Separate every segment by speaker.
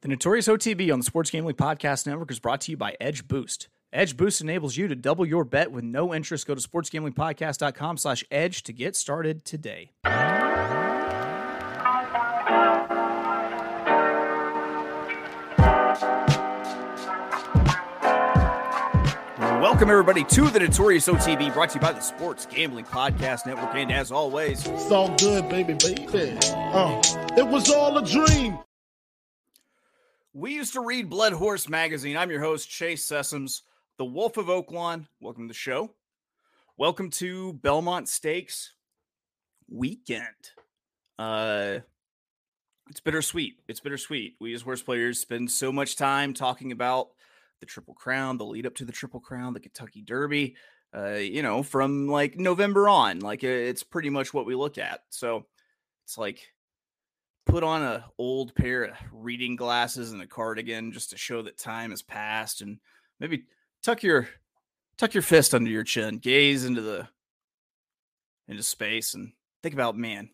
Speaker 1: The Notorious OTB on the Sports Gambling Podcast Network is brought to you by Edge Boost. Edge Boost enables you to double your bet with no interest. Go to sportsgamblingpodcast.com slash edge to get started today. Welcome, everybody, to the Notorious OTB, brought to you by the Sports Gambling Podcast Network. And as always,
Speaker 2: It's all good, baby, baby. Uh, it was all a dream.
Speaker 1: We used to read Blood Horse Magazine. I'm your host, Chase Sessoms, the Wolf of Oaklawn. Welcome to the show. Welcome to Belmont Stakes weekend. Uh, it's bittersweet. It's bittersweet. We as horse players spend so much time talking about the Triple Crown, the lead up to the Triple Crown, the Kentucky Derby. Uh, you know, from like November on, like it's pretty much what we look at. So it's like put on a old pair of reading glasses and a cardigan just to show that time has passed, and maybe tuck your tuck your fist under your chin, gaze into the into space, and think about man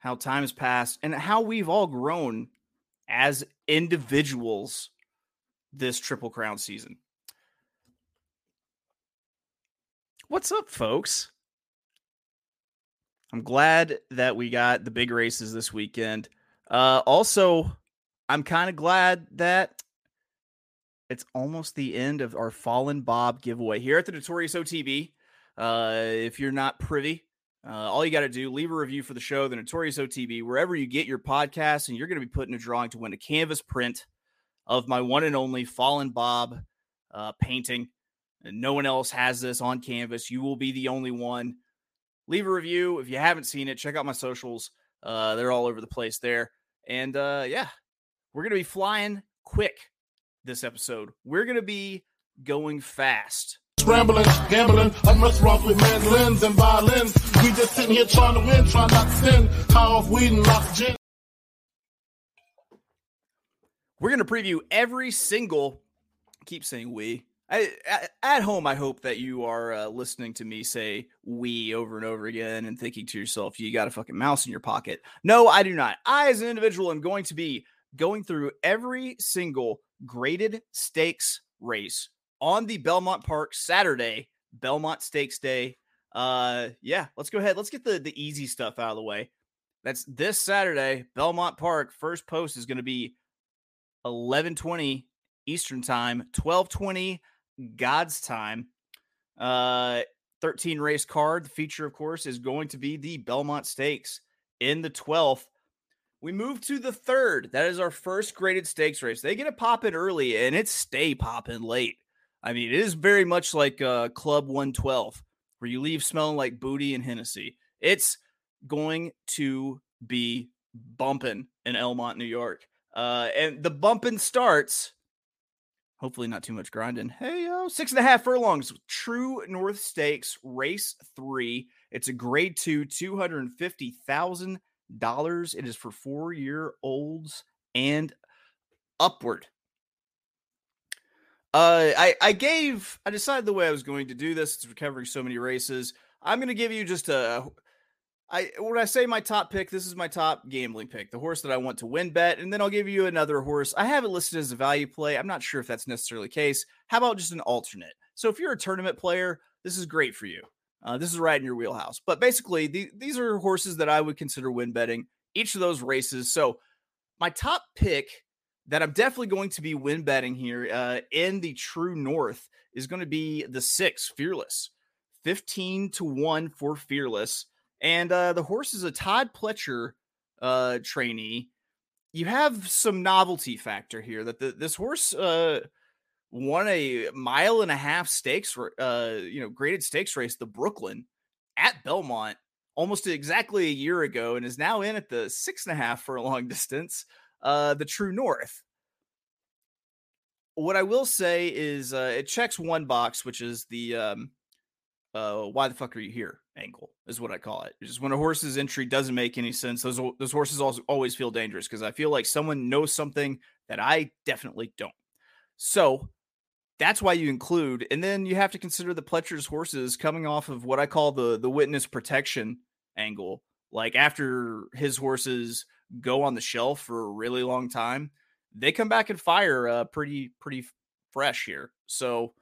Speaker 1: how time has passed and how we've all grown as individuals this Triple Crown season. What's up, folks? I'm glad that we got the big races this weekend. Uh, also, I'm kind of glad that it's almost the end of our Fallen Bob giveaway here at the Notorious OTB. Uh, if you're not privy, uh, all you got to do leave a review for the show, the Notorious OTB, wherever you get your podcast, and you're going to be put in a drawing to win a canvas print of my one and only Fallen Bob uh, painting. And no one else has this on canvas. You will be the only one. Leave a review if you haven't seen it. Check out my socials; uh, they're all over the place there. And uh, yeah, we're gonna be flying quick this episode. We're gonna be going fast.
Speaker 2: Scrambling, gambling, at restaurants with mandolins and violins. We just sitting here trying to win, trying not to sin. High off weed and lots gin.
Speaker 1: We're gonna preview every single. I keep saying we. I, at- home, I hope that you are uh, listening to me say "we" over and over again and thinking to yourself, "You got a fucking mouse in your pocket." No, I do not. I, as an individual, am going to be going through every single graded stakes race on the Belmont Park Saturday, Belmont Stakes Day. Uh, yeah, let's go ahead. Let's get the the easy stuff out of the way. That's this Saturday, Belmont Park. First post is going to be 11:20 Eastern Time, 12:20 God's Time. Uh 13 race card. The feature of course is going to be the Belmont Stakes in the 12th. We move to the 3rd. That is our first graded stakes race. They get it popping early and it stay popping late. I mean, it is very much like uh Club 112 where you leave smelling like booty and Hennessy. It's going to be bumping in Elmont, New York. Uh, and the bumping starts. Hopefully, not too much grinding. Hey, yo, six and a half furlongs. True North Stakes, race three. It's a grade two, two hundred and fifty thousand dollars. It is for four year olds and upward. Uh, I I gave I decided the way I was going to do this. It's covering so many races. I'm going to give you just a I when I say my top pick, this is my top gambling pick, the horse that I want to win bet, and then I'll give you another horse. I have it listed as a value play. I'm not sure if that's necessarily the case. How about just an alternate? So if you're a tournament player, this is great for you. Uh, this is right in your wheelhouse. But basically, the, these are horses that I would consider win betting each of those races. So my top pick that I'm definitely going to be win betting here uh, in the True North is going to be the six Fearless, 15 to one for Fearless. And uh, the horse is a Todd Pletcher uh, trainee. You have some novelty factor here that the, this horse uh, won a mile and a half stakes, uh, you know, graded stakes race, the Brooklyn at Belmont, almost exactly a year ago, and is now in at the six and a half furlong distance, uh, the True North. What I will say is uh, it checks one box, which is the um, uh, why the fuck are you here angle is what I call it. Just when a horse's entry doesn't make any sense, those those horses also always feel dangerous because I feel like someone knows something that I definitely don't. So that's why you include, and then you have to consider the Pletcher's horses coming off of what I call the the witness protection angle. Like after his horses go on the shelf for a really long time, they come back and fire uh, pretty pretty fresh here. So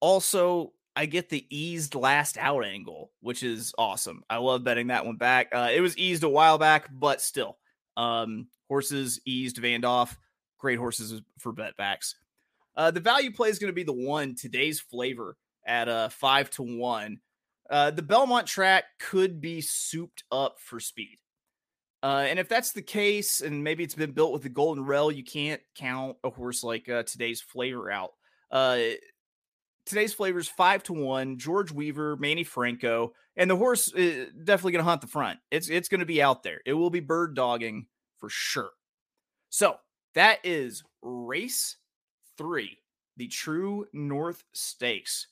Speaker 1: also I get the eased last out angle, which is awesome. I love betting that one back. Uh, it was eased a while back, but still, um, horses eased Vandoff, great horses for bet backs. Uh, the value play is going to be the one today's flavor at uh, five to one. Uh, the Belmont track could be souped up for speed. Uh, and if that's the case, and maybe it's been built with the golden rail, you can't count a horse like uh, today's flavor out. Uh, today's flavors five to one. George Weaver, Manny Franco, and the horse is definitely going to hunt the front. It's it's going to be out there. It will be bird dogging for sure. So that is race three, the True North Stakes.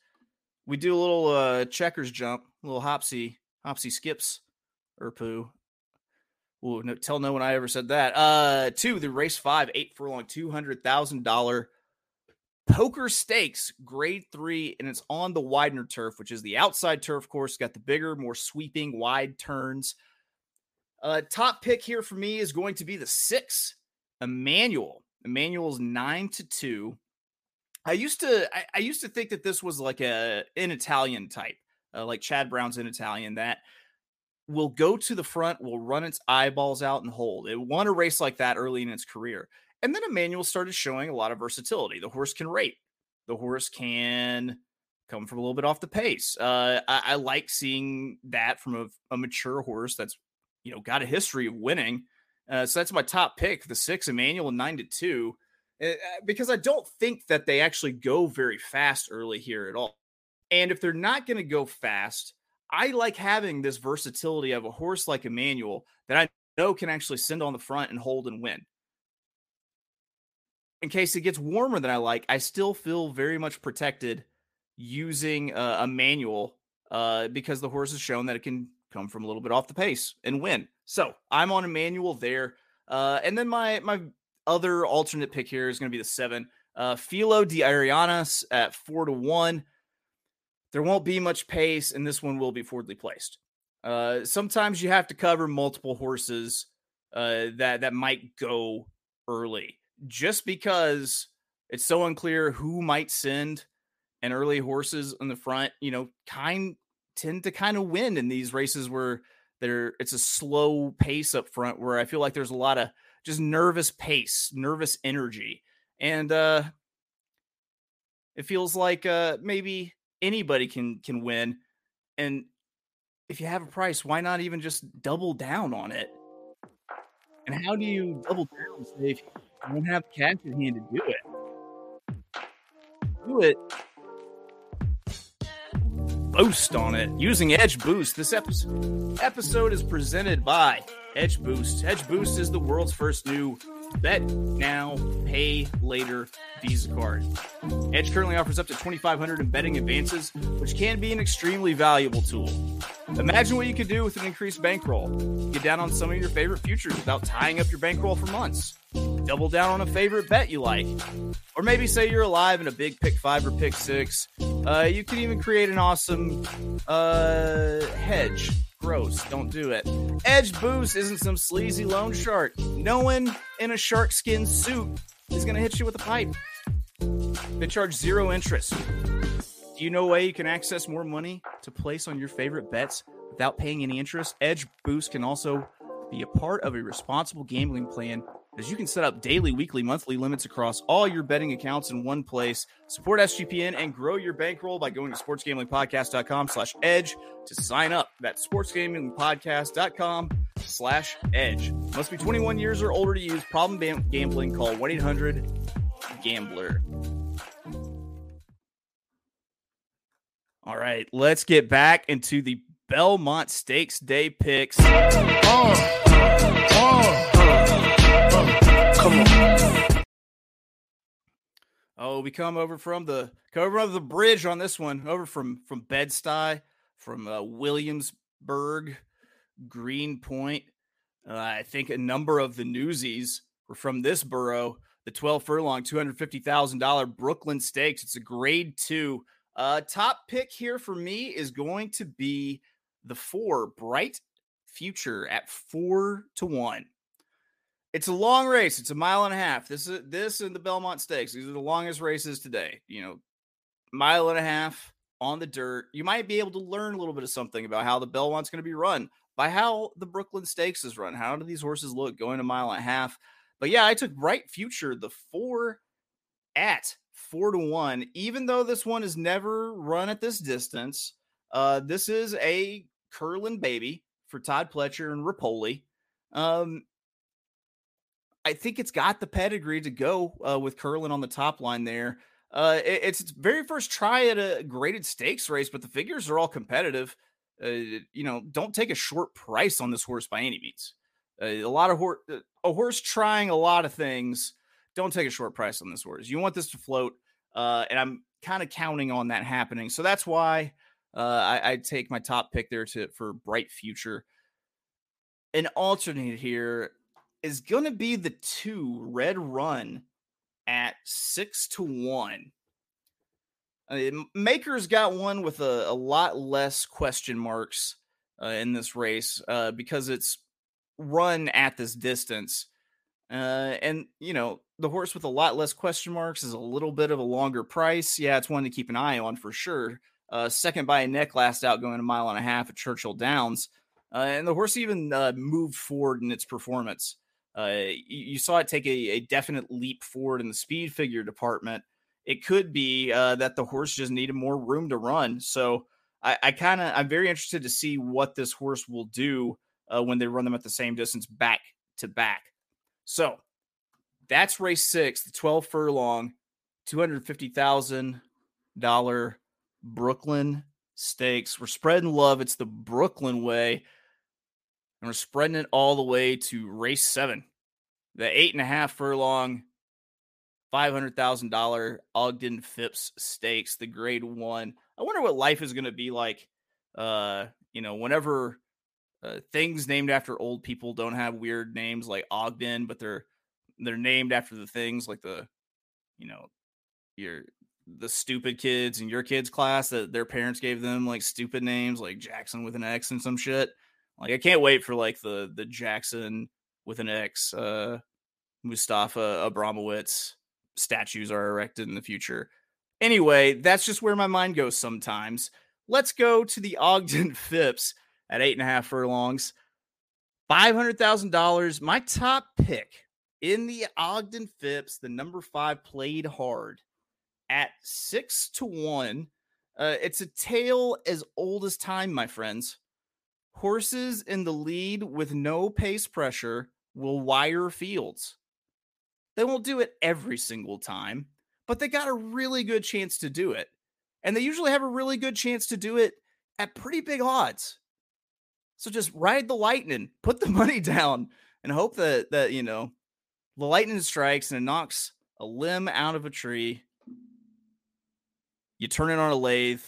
Speaker 1: We do a little uh, checkers jump, a little hopsy, hopsy skips, or poo. Ooh, no, tell no one I ever said that. Uh, two, the race five, eight furlong, two hundred thousand dollar poker stakes, grade three, and it's on the Widener turf, which is the outside turf course. Got the bigger, more sweeping, wide turns. Uh, top pick here for me is going to be the six, Emmanuel. Emmanuel's nine to two. I used to I, I used to think that this was like a an Italian type, uh, like Chad Brown's in Italian that will go to the front, will run its eyeballs out and hold. It won a race like that early in its career. And then Emmanuel started showing a lot of versatility. The horse can rate. The horse can come from a little bit off the pace. Uh, I, I, like seeing that from a, a, mature horse that's you know got a history of winning. Uh, so that's my top pick, the six Emmanuel nine to two, uh, because I don't think that they actually go very fast early here at all. And if they're not going to go fast, I like having this versatility of a horse like Emmanuel that I know can actually send on the front and hold and win. In case it gets warmer than I like, I still feel very much protected using uh, Emmanuel uh, because the horse has shown that it can come from a little bit off the pace and win. So I'm on Emmanuel there. Uh, and then my my other alternate pick here is going to be the seven. Uh, Filo di Arianas at four to one. There won't be much pace, and this one will be forwardly placed. Uh, sometimes you have to cover multiple horses uh, that that might go early, just because it's so unclear who might send and early horses in the front. You know, kind tend to kind of win in these races where there it's a slow pace up front, where I feel like there's a lot of just nervous pace, nervous energy, and uh, it feels like uh, maybe anybody can can win. And if you have a price, why not even just double down on it? And how do you double down say you don't have cash in hand to do it? Do it. Boost on it using Edge Boost. This episode episode is presented by Edge Boost. Edge Boost is the world's first new bet now, pay later Visa card. Edge currently offers up to 2500 in betting advances, which can be an extremely valuable tool. Imagine what you could do with an increased bankroll. Get down on some of your favorite futures without tying up your bankroll for months. Double down on a favorite bet you like. Or maybe say you're alive in a big pick five or pick six. Uh, you can even create an awesome uh, hedge Gross. Don't do it. Edge Boost isn't some sleazy loan shark. No one in a shark skin suit is going to hit you with a pipe. They charge zero interest. Do you know a way you can access more money to place on your favorite bets without paying any interest? Edge Boost can also be a part of a responsible gambling plan as you can set up daily, weekly, monthly limits across all your betting accounts in one place. Support SGPN and grow your bankroll by going to sportsgamblingpodcast.com slash edge to sign up. That's sportsgamblingpodcast.com slash edge. Must be 21 years or older to use. Problem gambling, call 1-800-GAMBLER. All right, let's get back into the Belmont Stakes Day picks. Oh. Come on. Oh, we come over from the come over the bridge on this one, over from from Bed Stuy, from uh, Williamsburg, Greenpoint. Uh, I think a number of the newsies were from this borough. The 12 furlong, $250,000 Brooklyn Stakes. It's a grade two. Uh, top pick here for me is going to be the four Bright Future at four to one. It's a long race. It's a mile and a half. This is this and the Belmont Stakes. These are the longest races today. You know, mile and a half on the dirt. You might be able to learn a little bit of something about how the Belmont's going to be run by how the Brooklyn Stakes is run. How do these horses look going a mile and a half? But yeah, I took Bright Future, the four at four to one, even though this one is never run at this distance. Uh, this is a Curlin baby for Todd Pletcher and Repole. Um, I think it's got the pedigree to go uh, with Curlin on the top line there. Uh, it, it's its very first try at a graded stakes race, but the figures are all competitive. Uh, you know, don't take a short price on this horse by any means. Uh, a lot of horse, uh, a horse trying a lot of things. Don't take a short price on this horse. You want this to float, uh, and I'm kind of counting on that happening. So that's why I, I take my top pick there to for Bright Future. An alternate here is going to be the two red run at six to one. Uh, Maker's got one with a, a lot less question marks uh, in this race uh, because it's run at this distance. Uh, and, you know, the horse with a lot less question marks is a little bit of a longer price. Yeah, it's one to keep an eye on for sure. Uh, second by a neck last out going a mile and a half at Churchill Downs. Uh, and the horse even moved forward in its performance. Uh, you, saw it take a, a, definite leap forward in the speed figure department. It could be uh, that the horse just needed more room to run. So I, I kind of I'm very interested to see what this horse will do uh, when they run them at the same distance back to back. So that's race six, the 12 furlong, two hundred fifty thousand dollar Brooklyn Stakes. We're spreading love. It's the Brooklyn way and we're spreading it all the way to race seven, the eight and a half furlong, five hundred thousand dollar Ogden Phipps Stakes, the Grade One. I wonder what life is going to be like. Uh, you know, whenever uh, things named after old people don't have weird names like Ogden, but they're they're named after the things like the, you know, your the stupid kids in your kids class that their parents gave them like stupid names like Jackson with an X and some shit. Like I can't wait for like the the Jackson with an X, uh, Mustafa Abramowitz statues are erected in the future. Anyway, that's just where my mind goes sometimes. Let's go to the Ogden Phipps at eight and a half furlongs. $500,000. My top pick in the Ogden Phipps, the number five played hard at six to one. Uh, it's a tale as old as time, my friends. Horses in the lead with no pace pressure will wire fields. They won't do it every single time, but they got a really good chance to do it. And they usually have a really good chance to do it at pretty big odds. So just ride the lightning, put the money down, and hope that that you know the lightning strikes and it knocks a limb out of a tree. You turn it on a lathe,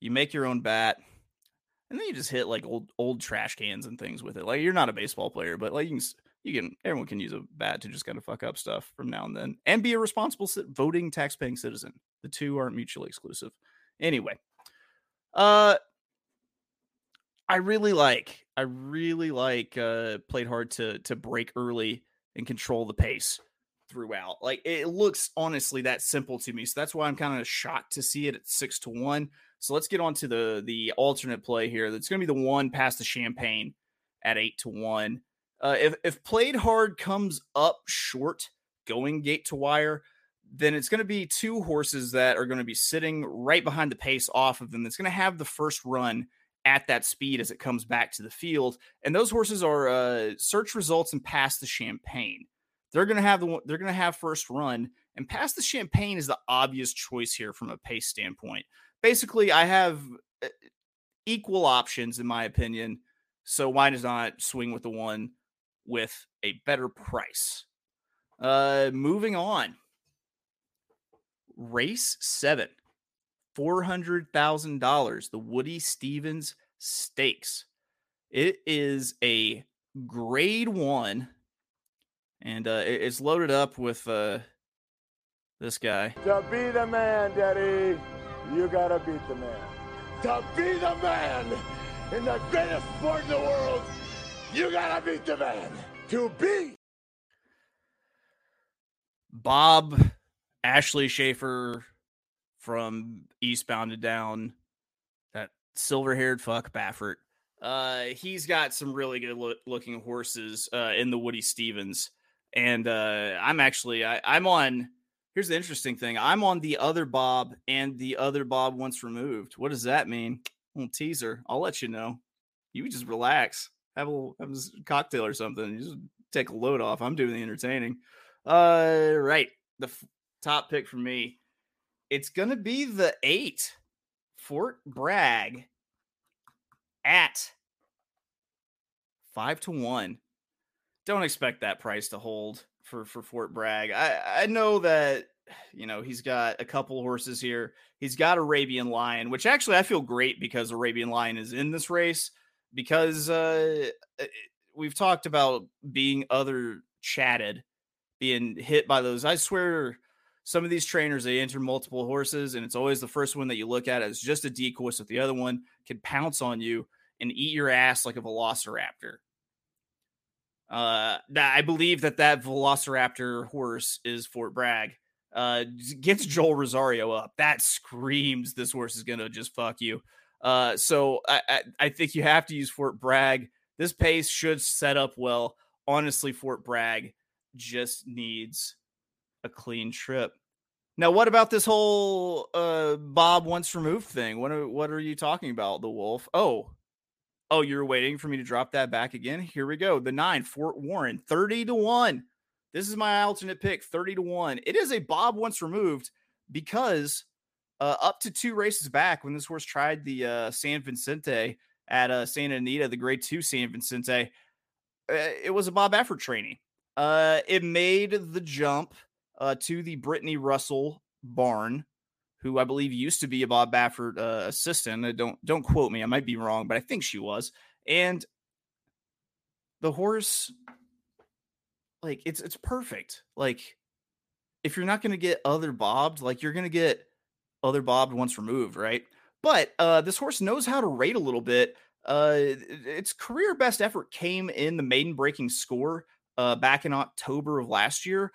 Speaker 1: you make your own bat, and then you just hit like old old trash cans and things with it. Like you're not a baseball player, but like you can you can everyone can use a bat to just kind of fuck up stuff from now and then and be a responsible voting tax-paying citizen. The two aren't mutually exclusive. Anyway, uh I really like I really like uh played hard to to break early and control the pace throughout. Like it looks honestly that simple to me. So that's why I'm kind of shocked to see it at 6 to 1. So let's get on to the the alternate play here. That's going to be the one past the champagne at eight to one. Uh, if if played hard comes up short going gate to wire, then it's going to be two horses that are going to be sitting right behind the pace off of them. That's going to have the first run at that speed as it comes back to the field. And those horses are uh, search results and past the champagne. They're going to have the they're going to have first run and past the champagne is the obvious choice here from a pace standpoint basically I have uh, equal options in my opinion. So why does not swing with the one with a better price? Uh moving on. Race 7. $400,000, the Woody Stephens Stakes. It is a grade 1 and uh it's loaded up with uh this guy.
Speaker 3: To be the man, Daddy. You gotta beat the man. To be the man in the greatest sport in the world, you gotta beat the man. To be
Speaker 1: Bob Ashley Schaeffer from Eastbound and Down, that silver haired fuck Baffert. Uh, he's got some really good lo- looking horses uh, in the Woody Stephens. And uh, I'm actually, I, I'm on, here's the interesting thing I'm on the other Bob and the other Bob once removed. What does that mean? little teaser. I'll let you know. You just relax, have a, have a cocktail or something. You just take a load off. I'm doing the entertaining. Uh, right. The f- top pick for me, it's gonna be the eight Fort Bragg at five to one. Don't expect that price to hold for for Fort Bragg. I I know that you know he's got a couple horses here. He's got Arabian Lion, which actually I feel great because Arabian Lion is in this race because uh we've talked about being other chatted, being hit by those. I swear, some of these trainers they enter multiple horses, and it's always the first one that you look at as just a decoy, so the other one can pounce on you and eat your ass like a velociraptor. Uh, I believe that that velociraptor horse is Fort Bragg. Uh, gets Joel Rosario up. That screams this horse is gonna just fuck you. Uh, so I, I, I think you have to use Fort Bragg this pace should set up well. Honestly, Fort Bragg just needs a clean trip. Now, what about this whole uh, Bob once removed thing? What are what are you talking about, the Wolf? Oh, oh, you're waiting for me to drop that back again. Here we go. The nine, Fort Warren, thirty to one. This is my alternate pick, thirty to one. It is a Bob once removed because uh, up to two races back when this horse tried the uh, San Vicente at uh, Santa Anita, the grade two San Vicente. Uh, it was a Bob Baffert training. Uh, it made the jump uh, to the Brittany Russell barn, who I believe used to be a Bob Baffert uh, assistant. Uh, don't don't quote me, I might be wrong, but I think she was. And the horse, like it's it's perfect. Like if you're not going to get other bobbed, like you're going to get other bobbed once removed, right? But uh, this horse knows how to rate a little bit. Uh, its career best effort came in the maiden breaking score uh, back in October of last year.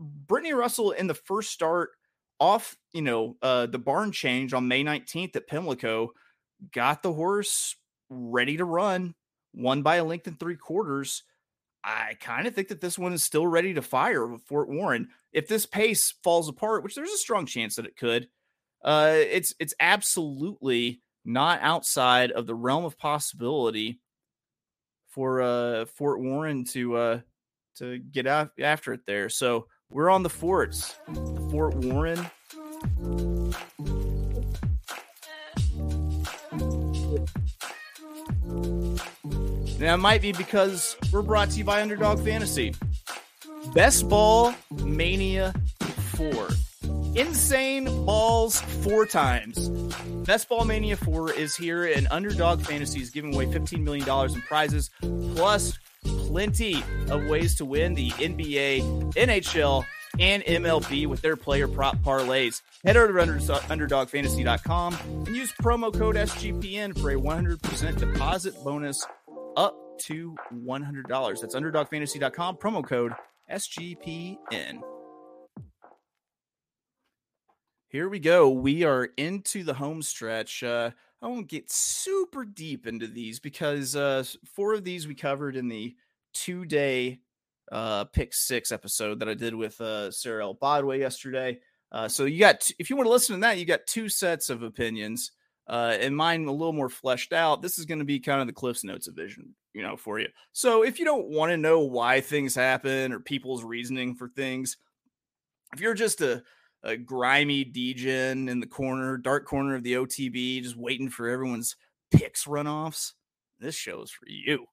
Speaker 1: Brittany Russell in the first start off, you know, uh, the barn change on May 19th at Pimlico got the horse ready to run, won by a length and three quarters. I kind of think that this one is still ready to fire with Fort Warren. If this pace falls apart, which there's a strong chance that it could, uh, it's it's absolutely not outside of the realm of possibility for uh, Fort Warren to uh, to get out after it there. So we're on the forts, Fort Warren. Now it might be because we're brought to you by Underdog Fantasy. Best Ball Mania 4. Insane balls four times. Best Ball Mania 4 is here, and Underdog Fantasy is giving away $15 million in prizes, plus plenty of ways to win the NBA, NHL, and MLB with their player prop parlays. Head over to underdogfantasy.com and use promo code SGPN for a 100% deposit bonus up to $100. That's underdogfantasy.com, promo code SGPN. Here we go. We are into the home stretch. Uh, I won't get super deep into these because uh, four of these we covered in the two day uh, pick six episode that I did with uh, Sarah L. Bodway yesterday. Uh, so you got, t- if you want to listen to that, you got two sets of opinions. Uh, and mine a little more fleshed out. This is going to be kind of the Cliff's Notes of vision, you know, for you. So if you don't want to know why things happen or people's reasoning for things, if you're just a a grimy degen in the corner, dark corner of the OTB, just waiting for everyone's picks runoffs. This show's for you.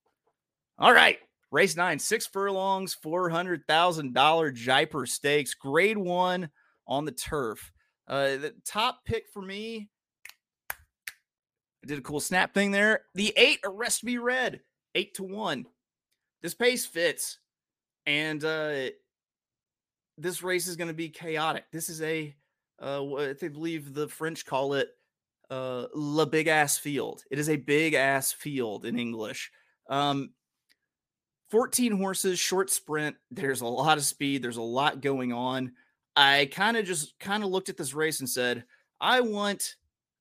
Speaker 1: All right. Race nine, six furlongs, $400,000 Jaipur Stakes, grade one on the turf. Uh, the top pick for me, I did a cool snap thing there. The eight, Arrest Me Red, eight to one. This pace fits. And uh, this race is going to be chaotic. This is a, uh, they believe the French call it, uh, la big ass field. It is a big ass field in English. Um, 14 horses, short sprint. There's a lot of speed. There's a lot going on. I kind of just kind of looked at this race and said, I want,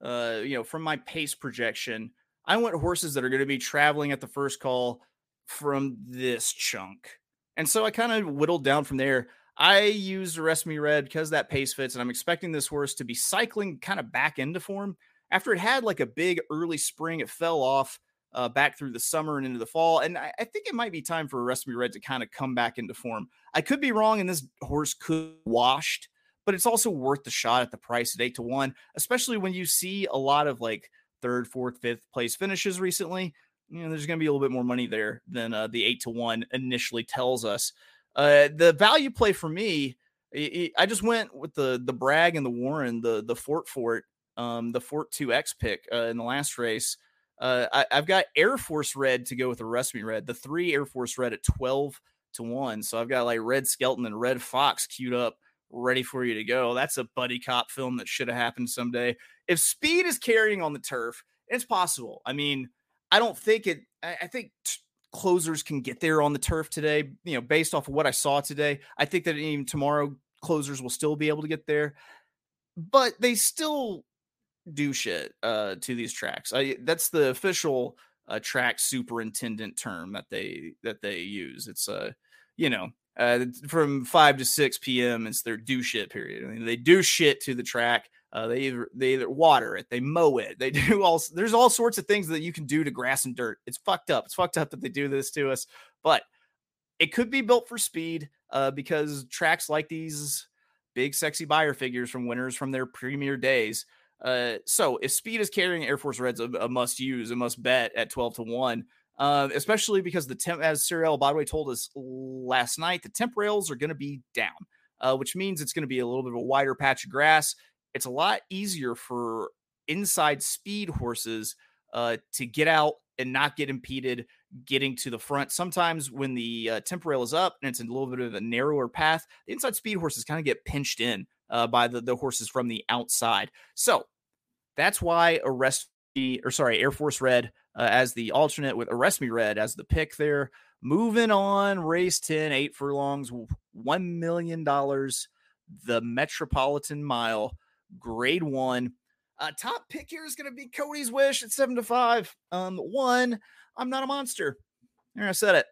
Speaker 1: uh, you know, from my pace projection, I want horses that are going to be traveling at the first call from this chunk. And so I kind of whittled down from there. I used Arrest Me Red because that pace fits, and I'm expecting this horse to be cycling kind of back into form after it had like a big early spring. It fell off uh, back through the summer and into the fall, and I, I think it might be time for Me Red to kind of come back into form. I could be wrong, and this horse could washed, but it's also worth the shot at the price at eight to one, especially when you see a lot of like third, fourth, fifth place finishes recently. You know, there's going to be a little bit more money there than uh, the eight to one initially tells us. Uh, the value play for me, I just went with the the Bragg and the Warren, the the Fort Fort, um, the Fort Two X pick uh, in the last race. Uh, I, have got Air Force Red to go with the Me Red, the three Air Force Red at twelve to one. So I've got like Red Skelton and Red Fox queued up, ready for you to go. That's a buddy cop film that should have happened someday. If speed is carrying on the turf, it's possible. I mean, I don't think it. I, I think t- closers can get there on the turf today. You know, based off of what I saw today, I think that even tomorrow closers will still be able to get there, but they still do shit uh, to these tracks. I, that's the official uh, track superintendent term that they that they use. It's a uh, you know uh, from five to six p.m. It's their do shit period. I mean, they do shit to the track. Uh, they either they either water it, they mow it, they do all. There's all sorts of things that you can do to grass and dirt. It's fucked up. It's fucked up that they do this to us, but it could be built for speed uh, because tracks like these big sexy Beyer figures from winners from their premier days. Uh, so if speed is carrying Air Force Reds a, a must use, a must bet at 12 to 1, uh, especially because the temp, as Cyril Badway told us last night, the temp rails are going to be down, uh, which means it's going to be a little bit of a wider patch of grass it's a lot easier for inside speed horses uh, to get out and not get impeded getting to the front. Sometimes when the uh, temp rail is up and it's a little bit of a narrower path, the inside speed horses kind of get pinched in uh, by the, the horses from the outside. So that's why Arrest Me, or sorry, Air Force Red uh, as the alternate with Arrest Me Red as the pick there. Moving on, race 10, eight furlongs, $1 million, the Metropolitan Mile grade one. Uh, top pick here is going to be Cody's Wish at seven to five. Um, one, I'm not a monster. There, I said it.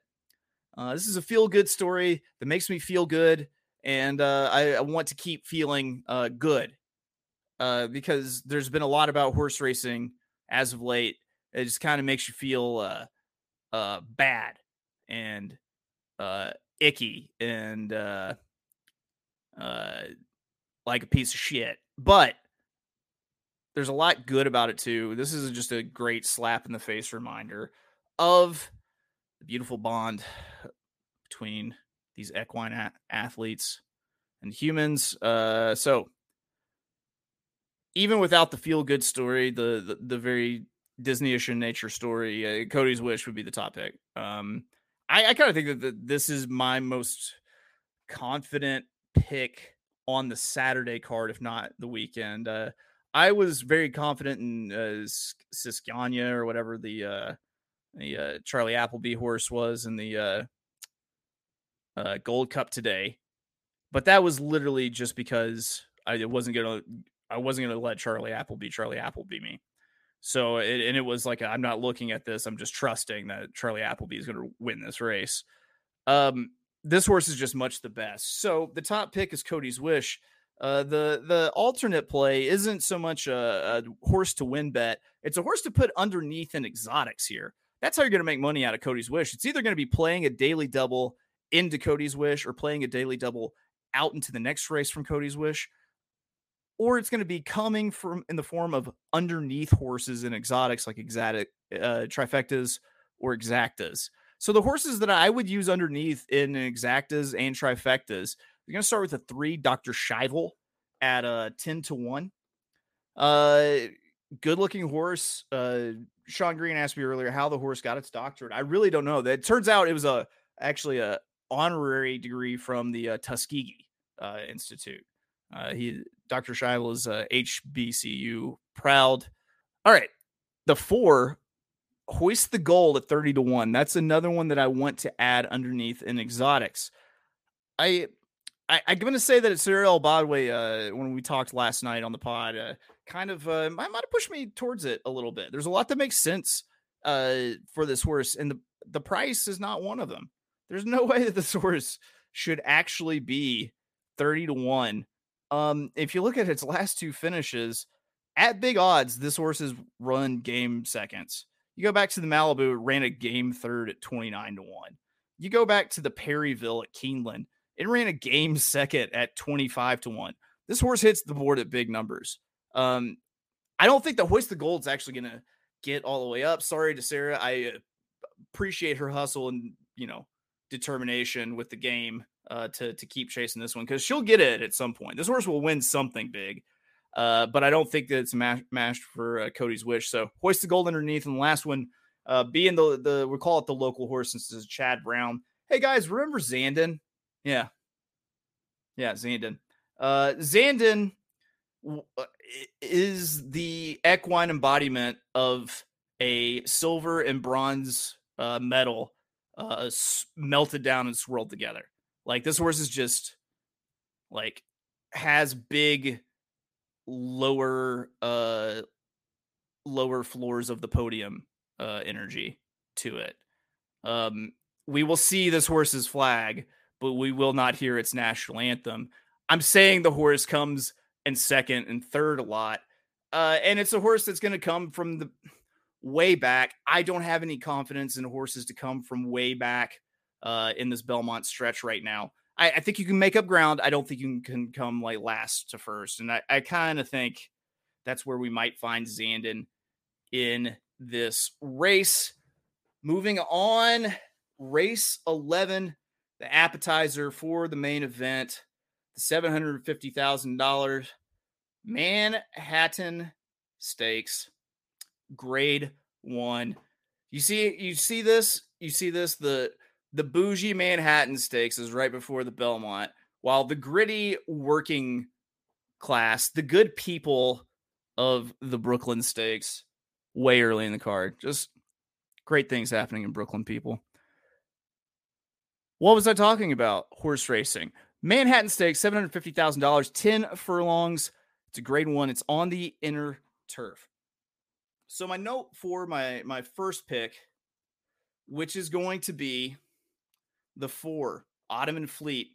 Speaker 1: Uh, this is a feel good story that makes me feel good, and uh, I, I, want to keep feeling uh, good uh, because there's been a lot about horse racing as of late. It just kind of makes you feel uh, uh, bad and uh, icky and uh, uh, like a piece of shit but there's a lot good about it too. This is just a great slap in the face reminder of the beautiful bond between these equine a- athletes and humans. Uh, so even without the feel good story, the, the, the very Disneyish in nature story, uh, Cody's Wish would be the top pick. Um, I, I kind of think that the, this is my most confident pick on the Saturday card, if not the weekend. Uh, I was very confident in uh, or whatever the uh, the uh, Charlie Appleby horse was in the uh, uh, Gold Cup today, but that was literally just because I wasn't gonna I wasn't gonna let Charlie Appleby Charlie Appleby me. So it, and it was like I'm not looking at this. I'm just trusting that Charlie Appleby is going to win this race. Um, this horse is just much the best. So the top pick is Cody's Wish. Uh, the the alternate play isn't so much a, a, horse to win bet; it's a horse to put underneath in exotics here. That's how you're going to make money out of Cody's Wish. It's either going to be playing a daily double into Cody's Wish or playing a daily double out into the next race from Cody's Wish, or it's going to be coming from in the form of underneath horses and exotics like exotic uh, trifectas or exactas. So the horses that I would use underneath in exactas and trifectas, you're going to start with a three, Dr. Schivel at a uh, 10 to 1. Uh, good looking horse. Uh, Sean Green asked me earlier how the horse got its doctorate. I really don't know. That turns out it was a actually a honorary degree from the uh, Tuskegee uh, Institute. Uh, he Dr. Schivel is uh, HBCU proud. All right, the four Hoist the Gold at 30 to 1. That's another one that I want to add underneath in exotics. I, I am going to say that it's Cyril Bodway uh, when we talked last night on the pod uh, kind of uh, might, might have pushed me towards it a little bit. There's a lot that makes sense uh, for this horse and the the price is not one of them. There's no way that this horse should actually be 30 to 1. Um if you look at its last two finishes at big odds this horse has run game seconds. You go back to the Malibu, it ran a game third at 29 to 1. You go back to the Perryville at Keeneland, it ran a game second at 25 to 1. This horse hits the board at big numbers. Um, I don't think the hoist the gold's actually to get all the way up. Sorry to Sarah. I uh, appreciate her hustle and, you know, determination with the game uh, to, to keep chasing this one because she'll get it at some point. This horse will win something big. Uh, but I don't think that it's mash- mashed for uh, Cody's wish. So hoist the gold underneath. And the last one, uh, being the the we call it the local horse since it's Chad Brown. Hey guys, remember Zandon? Yeah, yeah, Zandon. Uh, Zandon uh, is the equine embodiment of a silver and bronze uh, medal uh, melted down and swirled together. Like this horse is just like has big lower uh lower floors of the podium uh energy to it. Um we will see this horse's flag, but we will not hear its national anthem. I'm saying the horse comes in second and third a lot. Uh and it's a horse that's going to come from the way back. I don't have any confidence in horses to come from way back uh in this Belmont stretch right now. I, I, think you can make up ground. I don't think you can come like last to first. And I, I kind of think that's where we might find Zandon in this race. Moving on, race 11, the appetizer for the main event, the $750,000 Manhattan Stakes, grade one. You see, you see this, you see this, the the bougie Manhattan Stakes is right before the Belmont, while the gritty working class, the good people of the Brooklyn Stakes, way early in the card. Just great things happening in Brooklyn, people. What was I talking about? Horse racing. Manhattan Stakes, $750,000, 10 furlongs. It's a grade one. It's on the inner turf. So my note for my my first pick, which is going to be the four, Ottoman Fleet,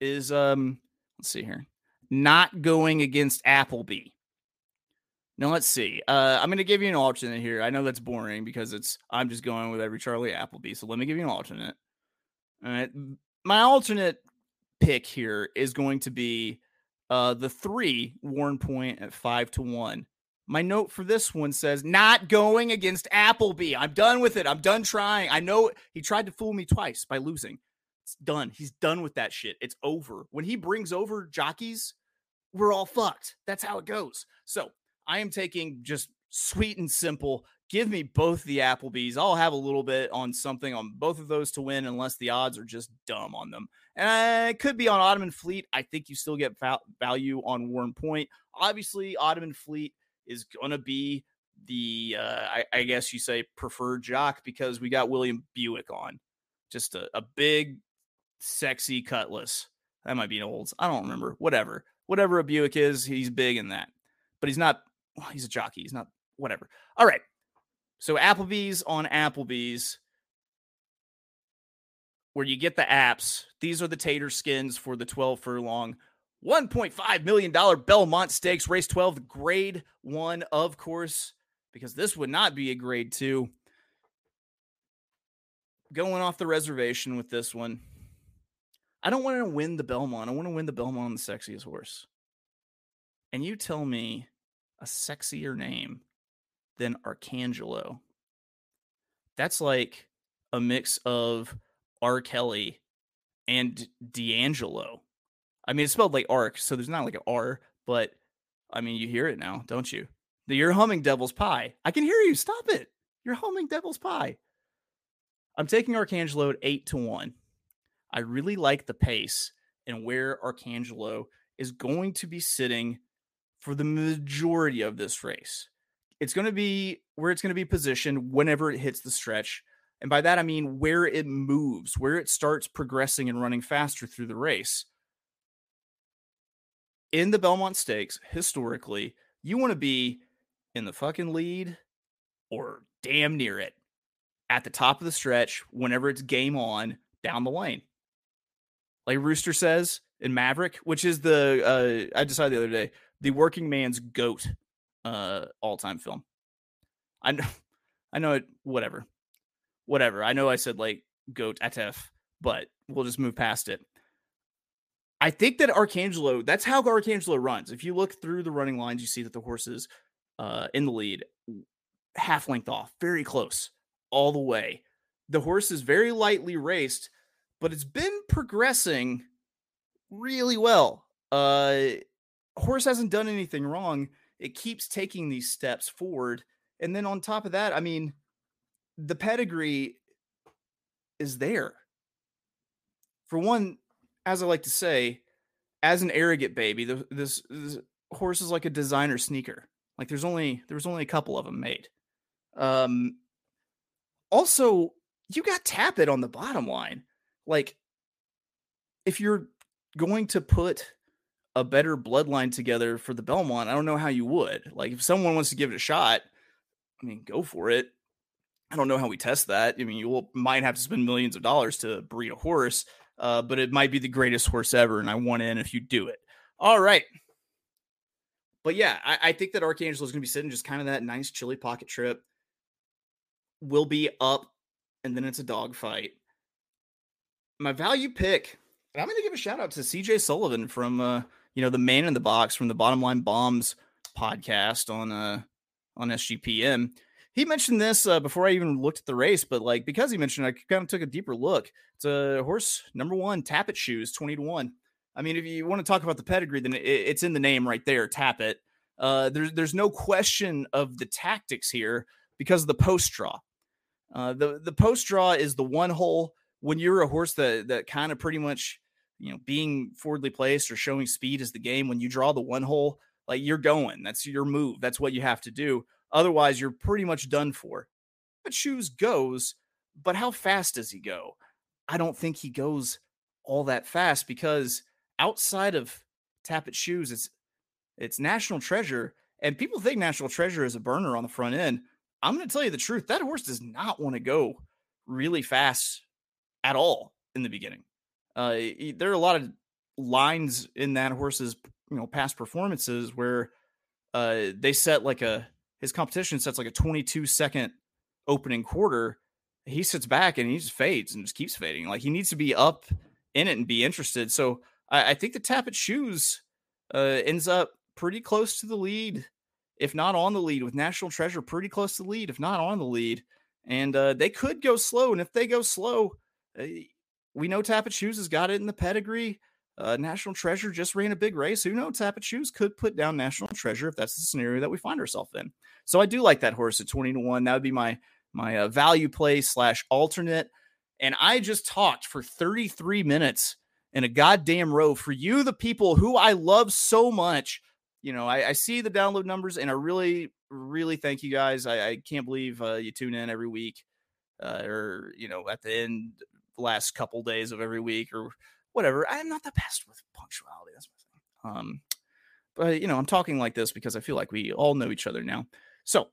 Speaker 1: is um let's see here, not going against Appleby. Now let's see. Uh, I'm going to give you an alternate here. I know that's boring because it's I'm just going with every Charlie Appleby. So let me give you an alternate. All right, my alternate pick here is going to be uh, the three Warren Point at five to one. My note for this one says not going against Appleby. I'm done with it. I'm done trying. I know he tried to fool me twice by losing. It's done. He's done with that shit. It's over. When he brings over jockeys, we're all fucked. That's how it goes. So I am taking just sweet and simple. Give me both the Applebees. I'll have a little bit on something on both of those to win, unless the odds are just dumb on them. And it could be on Ottoman Fleet. I think you still get value on Warren Point. Obviously, Ottoman Fleet is going to be the uh, I, I, guess you say preferred jock because we got William Buick on, just a, a big, sexy cutlass. That might be an old. I don't remember. Whatever, whatever a Buick is, he's big in that, but he's not. Well, he's a jockey. He's not. Whatever. All right. So Applebee's on Applebee's, where you get the apps. These are the tater skins for the 12 furlong $1.5 million Belmont Stakes, race 12, grade one, of course, because this would not be a grade two. Going off the reservation with this one. I don't want to win the Belmont. I want to win the Belmont on the sexiest horse. And you tell me a sexier name than Arcangelo. That's like a mix of R. Kelly and D'Angelo. I mean, it's spelled like arc, so there's not like an R, but I mean, you hear it now, don't you? You're humming devil's pie. I can hear you. Stop it. You're humming devil's pie. I'm taking Arcangelo at eight to one. I really like the pace and where Arcangelo is going to be sitting for the majority of this race. It's going to be where it's going to be positioned whenever it hits the stretch. And by that, I mean where it moves, where it starts progressing and running faster through the race. In the Belmont Stakes, historically, you want to be in the fucking lead or damn near it at the top of the stretch whenever it's game on down the lane. Like Rooster says in Maverick, which is the, uh, I decided the other day, the working man's goat uh, all time film. I know, I know it, whatever whatever. I know I said like goat atef, but we'll just move past it. I think that Arcangelo, that's how Arcangelo runs. If you look through the running lines, you see that the horse is uh, in the lead, half length off, very close, all the way. The horse is very lightly raced, but it's been progressing really well. Uh, horse hasn't done anything wrong. It keeps taking these steps forward. And then on top of that, I mean, the pedigree is there. For one, as I like to say, as an Arrogate baby, the, this, this horse is like a designer sneaker. Like there's only there was only a couple of them made. Um, also, you got Tapit on the bottom line. Like, if you're going to put a better bloodline together for the Belmont, I don't know how you would. Like, if someone wants to give it a shot, I mean, go for it. I don't know how we test that. I mean, you will, might have to spend millions of dollars to breed a horse, uh, but it might be the greatest horse ever, and I want in if you do it. All right. But yeah, I, I think that Arcangelo is going to be sitting just kind of that nice chilly pocket trip. Will be up, and then it's a dogfight. My value pick, I'm going to give a shout out to CJ Sullivan from, uh, you know, the man in the box from the Bottom Line Bombs podcast on, uh, on SGPN he mentioned this uh, before I even looked at the race, but like because he mentioned, it, I kind of took a deeper look. It's a horse number one, Tapit Shoes, twenty to one. I mean, if you want to talk about the pedigree, then it, it's in the name right there, Tapit. Uh, there's there's no question of the tactics here because of the post draw. Uh, the the post draw is the one hole when you're a horse that that kind of pretty much you know being forwardly placed or showing speed is the game. When you draw the one hole, like you're going, that's your move. That's what you have to do. Otherwise, you're pretty much done for. But Shoes goes, but how fast does he go? I don't think he goes all that fast because outside of Tapit Shoes, it's it's National Treasure, and people think National Treasure is a burner on the front end. I'm going to tell you the truth. That horse does not want to go really fast at all in the beginning. Uh, there are a lot of lines in that horse's you know past performances where uh, they set like a his competition sets like a 22 second opening quarter, he sits back and he just fades and just keeps fading. Like he needs to be up in it and be interested. So I, I think the Tapit Shoes uh, ends up pretty close to the lead, if not on the lead, with National Treasure pretty close to the lead, if not on the lead. And uh, they could go slow. And if they go slow, uh, we know Tapit Shoes has got it in the pedigree. Uh, National Treasure just ran a big race. Who knows? Tapit Shoes could put down National Treasure if that's the scenario that we find ourselves in. So I do like that horse at 20 to 1. That would be my my uh, value play slash alternate. And I just talked for 33 minutes in a goddamn row for you, the people who I love so much. You know, I, I see the download numbers and I really, really thank you guys. I, I can't believe uh, you tune in every week uh, or, you know, at the end, last couple days of every week or whatever. I'm not the best with punctuality. That's my thing. Um, but, you know, I'm talking like this because I feel like we all know each other now. So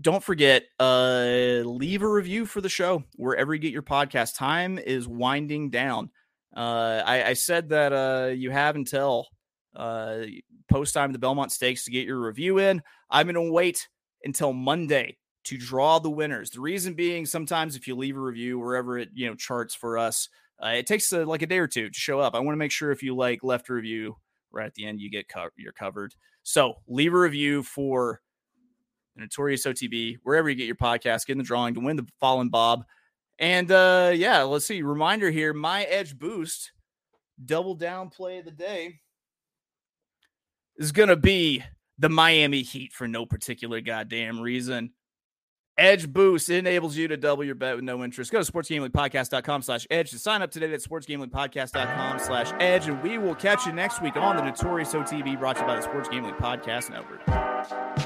Speaker 1: don't forget, uh, leave a review for the show wherever you get your podcast. Time is winding down. Uh, I, I said that uh, you have until uh, post time the Belmont Stakes to get your review in. I'm going to wait until Monday to draw the winners. The reason being, sometimes if you leave a review wherever it you know charts for us, uh, it takes uh, like a day or two to show up. I want to make sure if you like left a review right at the end, you get co- you're covered. So leave a review for the Notorious OTB, wherever you get your podcast, get in the drawing to win the Fallen Bob. And uh yeah, let's see. Reminder here: my edge boost, double down play of the day is gonna be the Miami Heat for no particular goddamn reason. Edge Boost enables you to double your bet with no interest. Go to sportsgamblingpodcast.com slash edge to sign up today at sportsgamblingpodcast.com slash edge. And we will catch you next week on the Notorious OTB brought to you by the Sports Gambling Podcast Network.